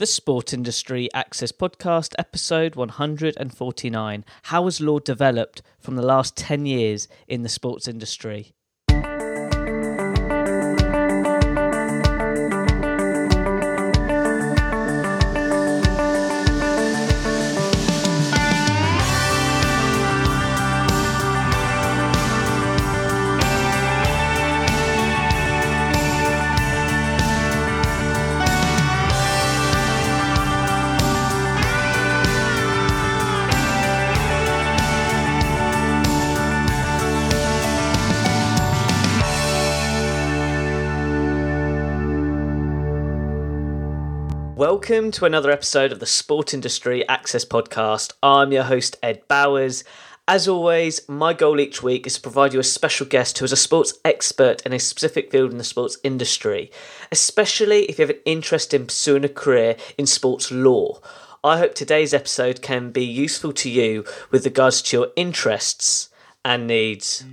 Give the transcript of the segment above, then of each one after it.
The Sport Industry Access Podcast, episode 149. How has law developed from the last 10 years in the sports industry? Welcome to another episode of the Sport Industry Access Podcast. I'm your host, Ed Bowers. As always, my goal each week is to provide you a special guest who is a sports expert in a specific field in the sports industry, especially if you have an interest in pursuing a career in sports law. I hope today's episode can be useful to you with regards to your interests and needs.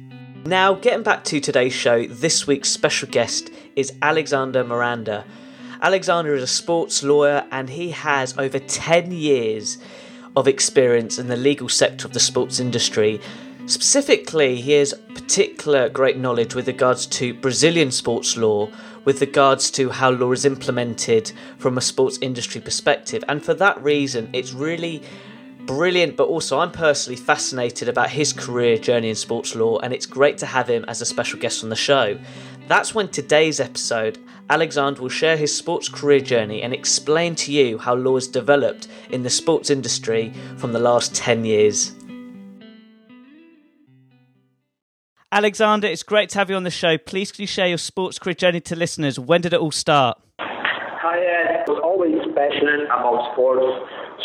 Now, getting back to today's show, this week's special guest is Alexander Miranda Alexander is a sports lawyer and he has over 10 years of experience in the legal sector of the sports industry. Specifically, he has particular great knowledge with regards to Brazilian sports law, with regards to how law is implemented from a sports industry perspective. And for that reason, it's really brilliant, but also I'm personally fascinated about his career journey in sports law, and it's great to have him as a special guest on the show. That's when today's episode Alexander will share his sports career journey and explain to you how law has developed in the sports industry from the last 10 years. Alexander, it's great to have you on the show. Please can you share your sports career journey to listeners? When did it all start? Hi, Ed. I was always passionate about sports.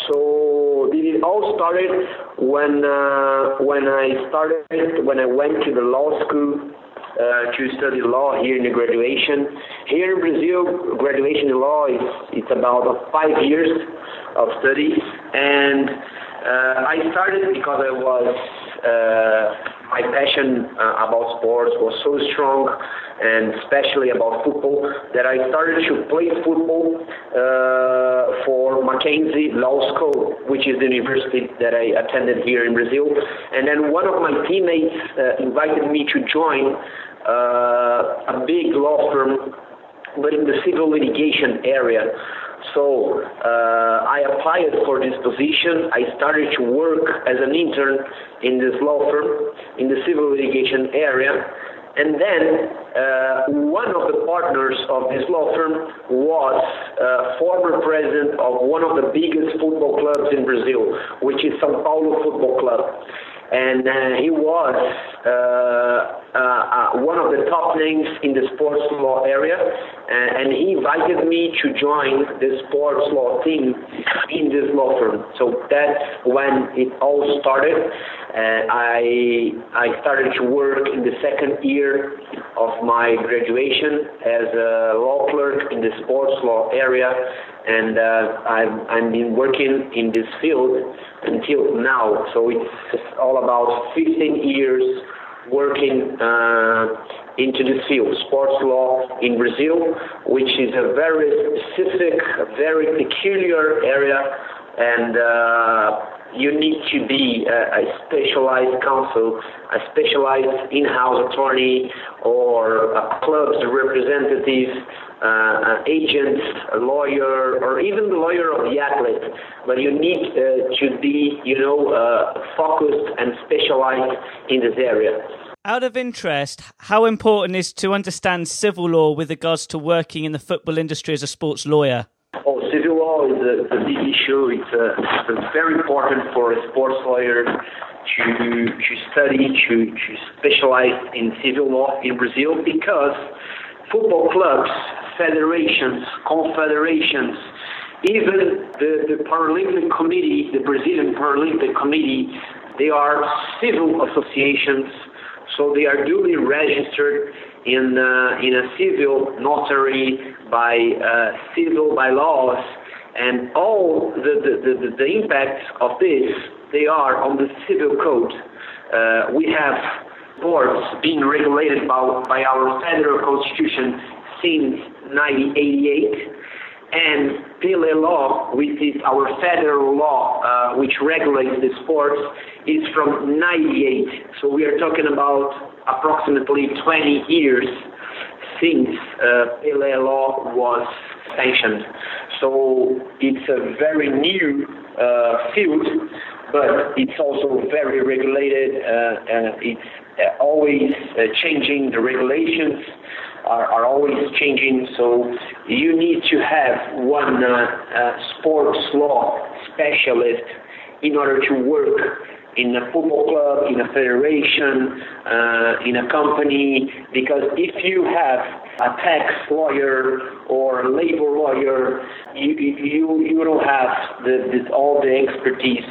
So it all started when uh, when I started when I went to the law school uh, to study law here in the graduation. Here in Brazil, graduation in law is it's about five years of study, and uh, I started because I was uh, my passion uh, about sports was so strong, and especially about football, that I started to play football uh, for Mackenzie Law School, which is the university that I attended here in Brazil. And then one of my teammates uh, invited me to join uh, a big law firm, but in the civil litigation area. So uh, I applied for this position. I started to work as an intern in this law firm in the civil litigation area. And then uh, one of the partners of this law firm was uh, former president of one of the biggest football clubs in Brazil, which is São Paulo Football Club and uh, he was uh, uh, one of the top names in the sports law area, and he invited me to join the sports law team in this law firm. So that's when it all started. I I started to work in the second year of my graduation as a law clerk in the sports law area, and uh, I've, I've been working in this field until now. So it's all about 15 years working uh, into this field, sports law in Brazil, which is a very specific, very peculiar area, and uh, you need to be a, a specialized counsel, a specialized in-house attorney, or a club's representative, uh, an agent, a lawyer, or even the lawyer of the athlete. But you need uh, to be, you know, uh, focused and specialized in this area. Out of interest, how important is to understand civil law with regards to working in the football industry as a sports lawyer? Oh, civil law is a, a big issue. It's, a, it's very important for a sports lawyer to to study, to, to specialize in civil law in Brazil because football clubs, federations, confederations, even the, the Paralympic Committee, the Brazilian Paralympic Committee, they are civil associations, so they are duly registered in uh, in a civil notary by uh, civil bylaws and all the, the, the, the impacts of this, they are on the civil code. Uh, we have boards being regulated by, by our federal constitution since 1988 and Pele law, which is our federal law, uh, which regulates the sports, is from 98. So we are talking about approximately 20 years since uh, Pele law was sanctioned. So it's a very new uh, field, but it's also very regulated. Uh, it's uh, always uh, changing the regulations are, are always changing. So you need to have one uh, uh, sports law specialist in order to work in a football club, in a federation, uh, in a company, because if you have a tax lawyer or a labor lawyer, you, you, you don't have the, the, all the expertise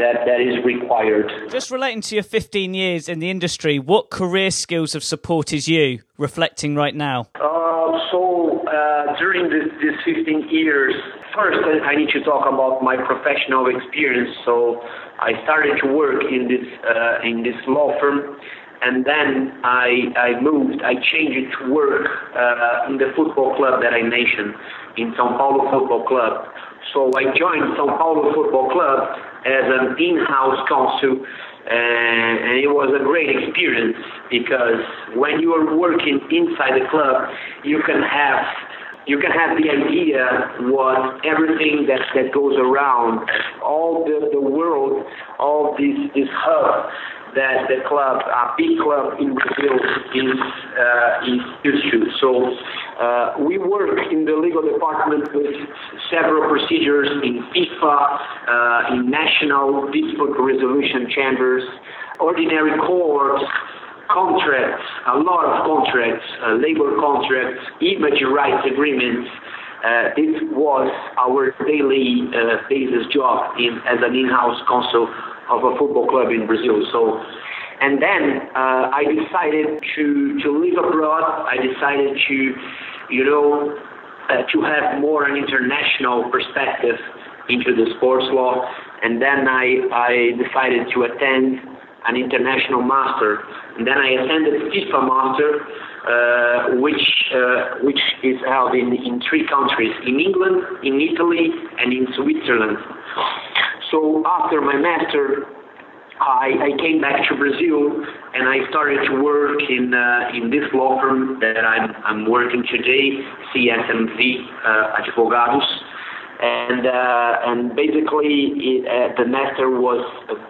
that, that is required. Just relating to your 15 years in the industry, what career skills have supported you reflecting right now? Uh, so uh, during this, this 15 years, first I need to talk about my professional experience. So I started to work in this uh, in this law firm, and then I I moved. I changed to work uh, in the football club that I mentioned, in São Paulo Football Club. So I joined São Paulo Football Club as an in-house counsel, and it was a great experience because when you are working inside the club, you can have you can have the idea what everything that, that goes around, all the, the world, all this this hub that the club, a big club in Brazil, is uh, is to. So uh, we work in the legal department with several procedures in FIFA, uh, in national dispute resolution chambers, ordinary courts, contracts, a lot of contracts, uh, labor contracts, image rights agreements. Uh, this was our daily uh, basis job in, as an in-house counsel of a football club in Brazil. So, and then uh, I decided to to live abroad. I decided to, you know, uh, to have more an international perspective into the sports law. And then I I decided to attend an international master. And then I attended FIFA master. Uh, which uh, which is held in, in three countries in England, in Italy, and in Switzerland. So after my master, I, I came back to Brazil and I started to work in uh, in this law firm that I'm I'm working today, CSMV uh, Advogados, and uh, and basically it, uh, the master was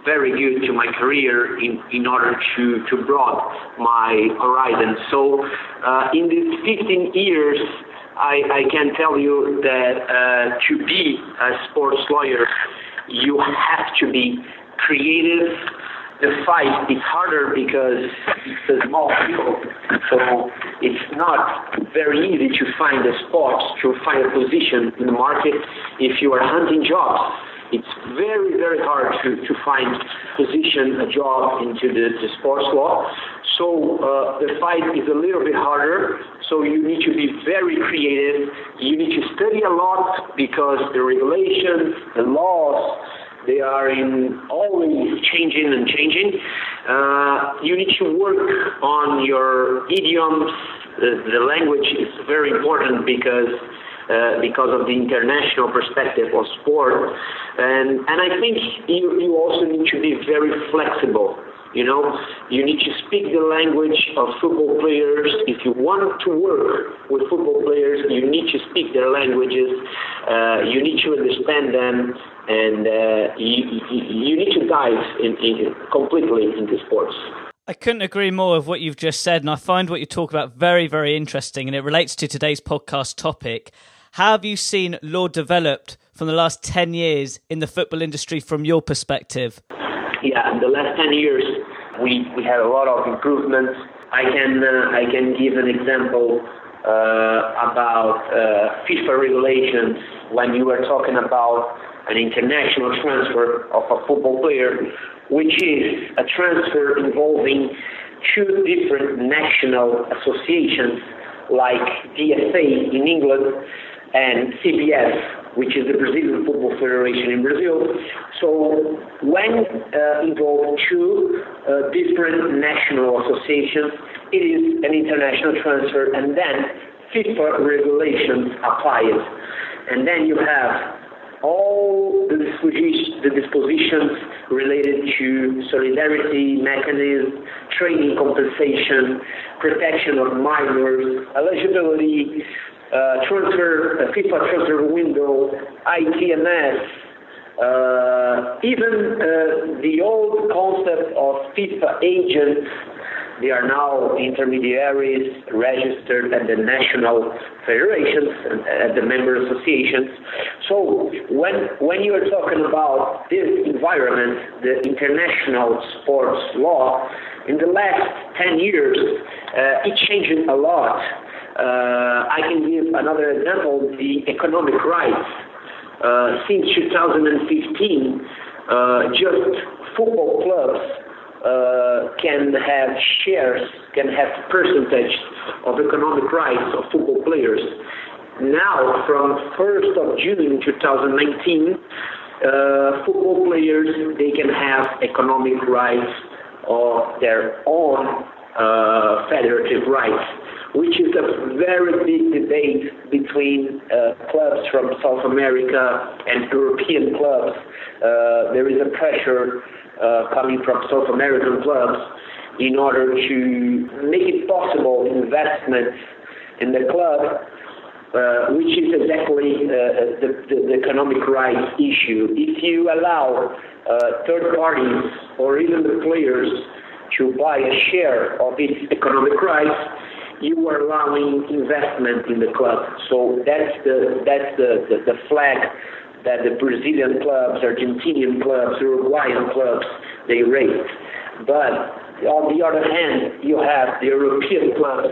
very good to my career in in order to to broaden my horizon. So uh, in these 15 years. I, I can tell you that uh, to be a sports lawyer, you have to be creative. The fight is harder because it's a small field. so it's not very easy to find a spot, to find a position in the market if you are hunting jobs it's very, very hard to, to find position, a job into the, the sports law. So uh, the fight is a little bit harder. So you need to be very creative. You need to study a lot because the regulations, the laws, they are in always changing and changing. Uh, you need to work on your idioms. The, the language is very important because uh, because of the international perspective of sport. And, and I think you, you also need to be very flexible. You know, you need to speak the language of football players. If you want to work with football players, you need to speak their languages. Uh, you need to understand them, and uh, you, you, need to dive in, in completely into sports. I couldn't agree more with what you've just said, and I find what you talk about very, very interesting, and it relates to today's podcast topic. How have you seen law developed from the last 10 years in the football industry from your perspective? Yeah, in the last 10 years, we, we had a lot of improvements. I can, uh, I can give an example uh, about uh, FIFA regulations when you were talking about an international transfer of a football player, which is a transfer involving two different national associations like the FA in England and CBF which is the Brazilian Football Federation in Brazil. So when uh, involved two uh, different national associations, it is an international transfer, and then FIFA regulations apply it. And then you have all the, the dispositions related to solidarity mechanism, training compensation, protection of minors, eligibility, FIFA transfer window, ITMS, uh, even uh, the old concept of FIFA agents they are now intermediaries registered at the national federations and at the member associations. So when when you are talking about this environment, the international sports law, in the last 10 years, uh, it changed a lot. Uh, I can give another example, the economic rights. Uh, since 2015, uh, just football clubs uh, can have shares, can have percentage of economic rights of football players. Now, from 1st of June 2019, uh, football players they can have economic rights of their own uh, federative rights, which is a very big debate between uh, clubs from South America and European clubs. Uh, there is a pressure uh, coming from South American clubs in order to make it possible investments in the club, uh, which is exactly uh, the, the, the, economic rights issue. If you allow uh, third parties or even the players to buy a share of its economic rights, you are allowing investment in the club. So that's the that's the, the, the flag that the Brazilian clubs, Argentinian clubs, Uruguayan clubs, they raise. But on the other hand, you have the European clubs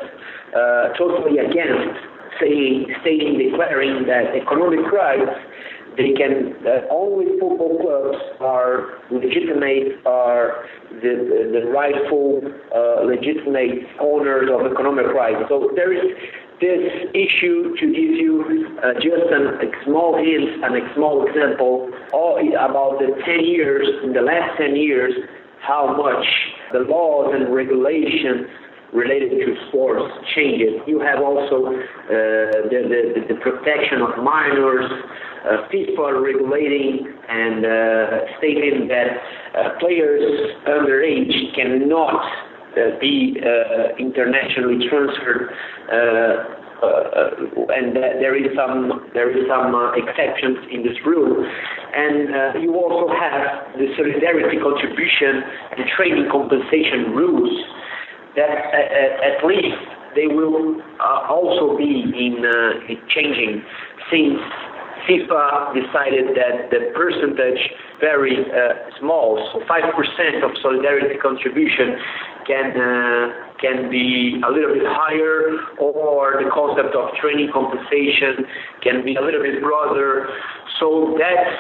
uh, totally against, saying, stating, declaring that economic rights, they can, uh, only football clubs are legitimate, are the, the, the rightful, uh, legitimate owners of economic rights. So there is this issue to give you uh, just an, a small hint and a small example about the 10 years, in the last 10 years, how much the laws and regulations related to sports changes. You have also uh, the, the, the, protection of minors, uh, FIFA regulating and uh, stating that uh, players underage cannot uh, be uh, internationally transferred and there is some there is some exceptions in this rule, and you also have the solidarity contribution and training compensation rules that at least they will also be in, in changing since FIFA decided that the percentage very uh, small, so 5% of solidarity contribution can uh, can be a little bit higher, or the concept of training compensation can be a little bit broader. So that's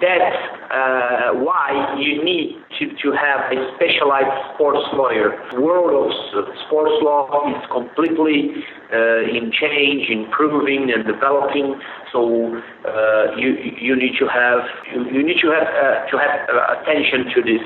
that's uh, why you need to, to have a specialized sports lawyer. The world of sports law is completely uh, in change, improving and developing. So uh, you you need to have you, you need to have uh, to have uh, attention to this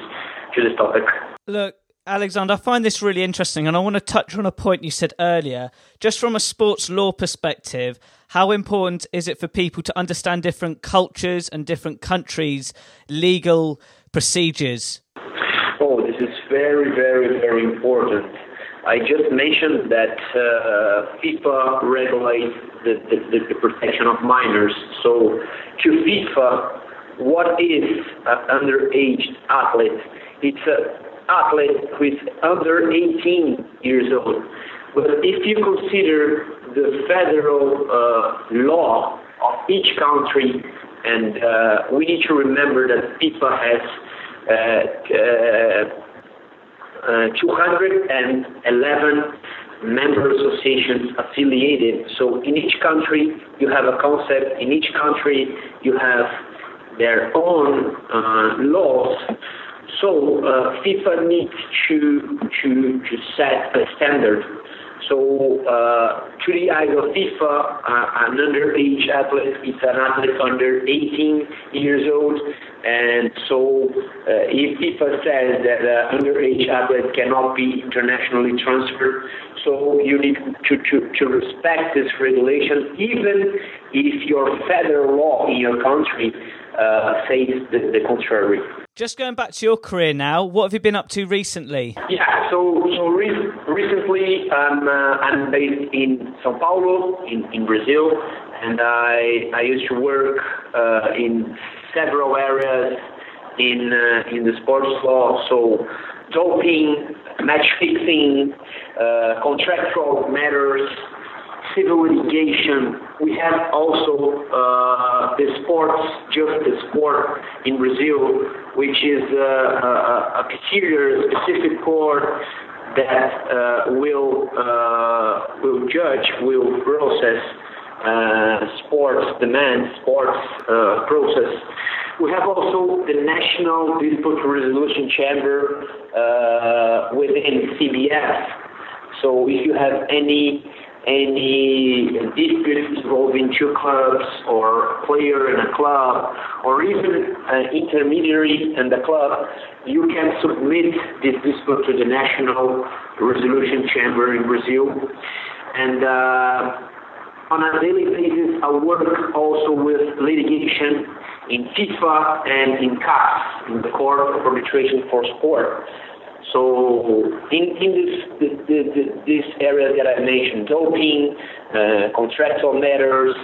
to this topic. Look, Alexander, I find this really interesting, and I want to touch on a point you said earlier. Just from a sports law perspective, how important is it for people to understand different cultures and different countries' legal procedures? Oh, this is very, very, very important. I just mentioned that uh, FIFA regulates the, the, the, protection of minors. So, to FIFA, what is an underage athlete? It's an athlete who is under 18 years old. But if you consider the federal uh, law of each country, and uh, we need to remember that FIFA has 211 member associations affiliated. So in each country, you have a concept. In each country, you have their own uh, laws so uh, FIFA needs to, to, to set a standard. So uh, to the eyes of FIFA, uh, an underage athlete is an athlete under 18 years old. And so, uh, if FIFA says that an underage athlete cannot be internationally transferred, so you need to, to, to respect this regulation, even if your federal law in your country uh, says the, the contrary. Just going back to your career now, what have you been up to recently? Yeah, so so re- recently um, uh, I'm based in São Paulo, in, in Brazil, and I I used to work uh, in several areas in uh, in the sports law, so doping, match fixing, uh, contractual matters, civil litigation. We have also uh, the sports justice court in Brazil, which is uh, a, peculiar, specific court that uh, will uh, will judge, will process uh, sports demands, sports uh, process. We have also the National Dispute Resolution Chamber within CBF. So if you have any any disputes involving two clubs or a player in a club or even an intermediary in the club, you can submit this dispute to the National Resolution Chamber in Brazil. And uh, on a daily basis, I work also with litigation in FIFA and in CAS, in the Court of Arbitration for Sport. So in, in this, the, the, the, this area that I mentioned, doping, uh, contractual matters,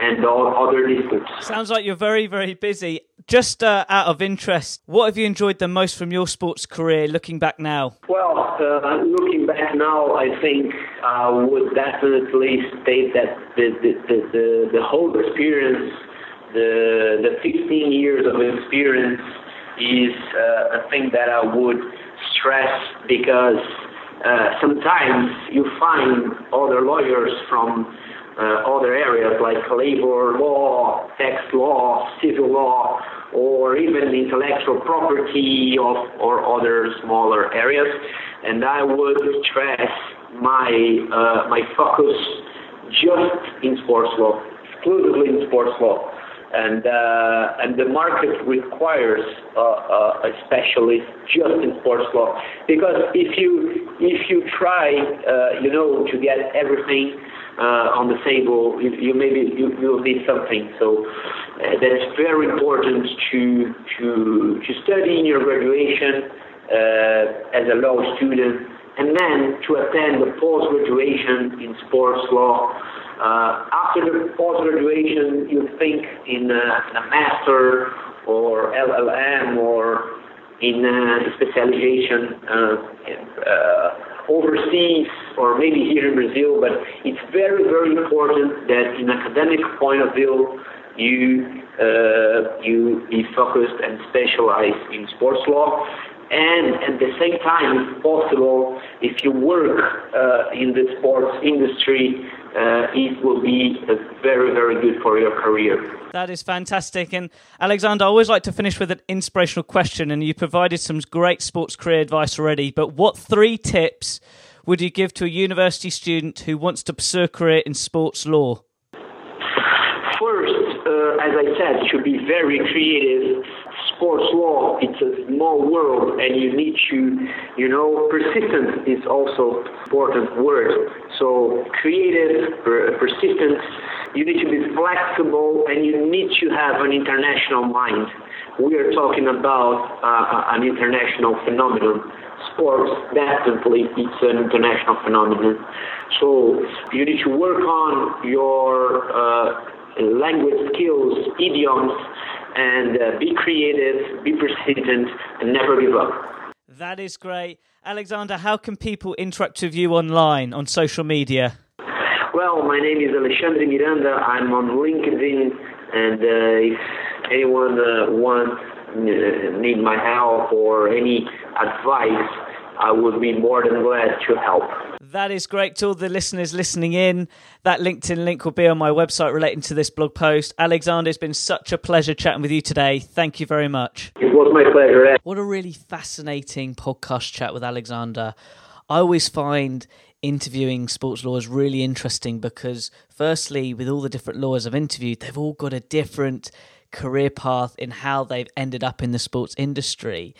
and all other disputes. Sounds like you're very, very busy. Just uh, out of interest, what have you enjoyed the most from your sports career looking back now? Well, uh, looking back now, I think I would definitely state that the, the, the, the, the whole experience, the, the 15 years of experience, is uh, a thing that I would stress because uh, sometimes you find other lawyers from uh, other areas like labor law, tax law, civil law, or even intellectual property of, or other smaller areas. And I would stress my uh, my focus just in sports law, exclusively in sports law and uh, and the market requires uh, uh, a specialist just in sports law. Because if you if you try uh, you know to get everything uh, on the table you, you maybe you will need something. So uh, that's very important to to to study in your graduation as a law student and then to attend the post graduation in sports law uh, after the post-graduation, you think in a, a, master or LLM or in a specialization uh, uh, overseas or maybe here in Brazil, but it's very, very important that in academic point of view, you uh, you be focused and specialized in sports law and at the same time, if possible, if you work uh, in the sports industry, uh, it will be very, very good for your career. That is fantastic. And Alexander, I always like to finish with an inspirational question, and you provided some great sports career advice already. But what three tips would you give to a university student who wants to pursue a career in sports law? First, uh, as I said, should be very creative sports law, it's a small world and you need to, you know, persistence is also important word. So creative, per- persistence, you need to be flexible and you need to have an international mind. We are talking about uh, an international phenomenon. Sports, definitely, it's an international phenomenon. So you need to work on your uh, language skills, idioms, and uh, be creative, be persistent, and never give up. That is great. Alexander, how can people interact with you online, on social media? Well, my name is Alexandre Miranda. I'm on LinkedIn, and uh, if anyone uh, wants, uh, need my help or any advice, I would be more than glad to help. That is great to all the listeners listening in. That LinkedIn link will be on my website relating to this blog post. Alexander, it's been such a pleasure chatting with you today. Thank you very much. It was my pleasure. Eh? What a really fascinating podcast chat with Alexander. I always find interviewing sports law is really interesting because, firstly, with all the different lawyers I've interviewed, they've all got a different career path in how they've ended up in the sports industry.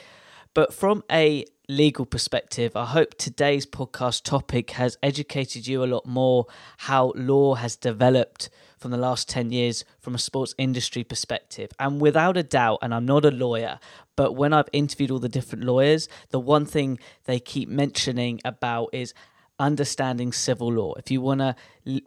But from a legal perspective, I hope today's podcast topic has educated you a lot more how law has developed from the last 10 years from a sports industry perspective. And without a doubt, and I'm not a lawyer, but when I've interviewed all the different lawyers, the one thing they keep mentioning about is understanding civil law. If you want to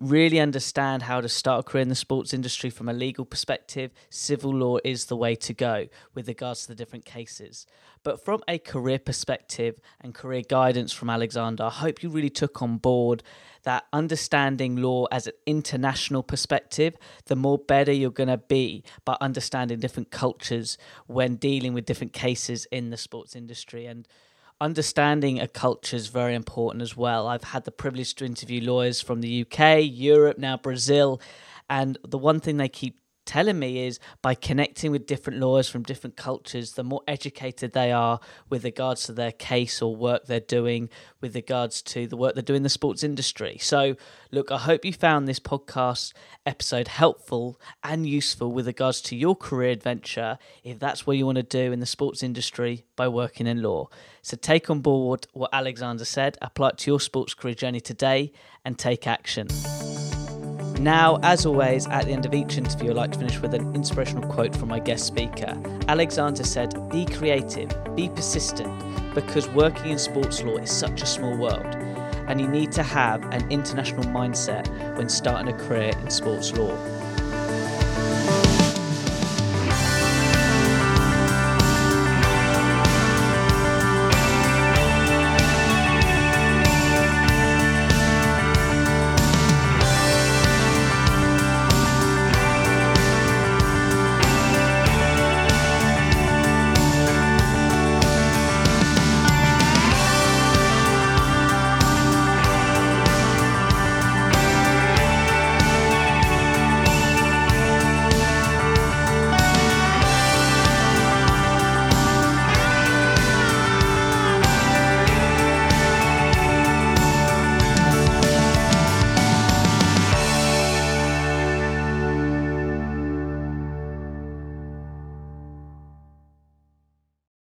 really understand how to start a career in the sports industry from a legal perspective, civil law is the way to go with regards to the different cases. But from a career perspective and career guidance from Alexander, I hope you really took on board that understanding law as an international perspective, the more better you're going to be by understanding different cultures when dealing with different cases in the sports industry. And understanding a culture is very important as well. I've had the privilege to interview lawyers from the UK, Europe, now Brazil, and the one thing they keep telling me is by connecting with different lawyers from different cultures, the more educated they are with regards to their case or work they're doing, with regards to the work they're doing in the sports industry. So, look, I hope you found this podcast episode helpful and useful with regards to your career adventure, if that's what you want to do in the sports industry by working in law. So, take on board what Alexander said, apply it to your sports career journey today, and take action. Now, as always, at the end of each interview, I like to finish with an inspirational quote from my guest speaker. Alexander said, Be creative, be persistent, because working in sports law is such a small world, and you need to have an international mindset when starting a career in sports law.